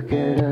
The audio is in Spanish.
forget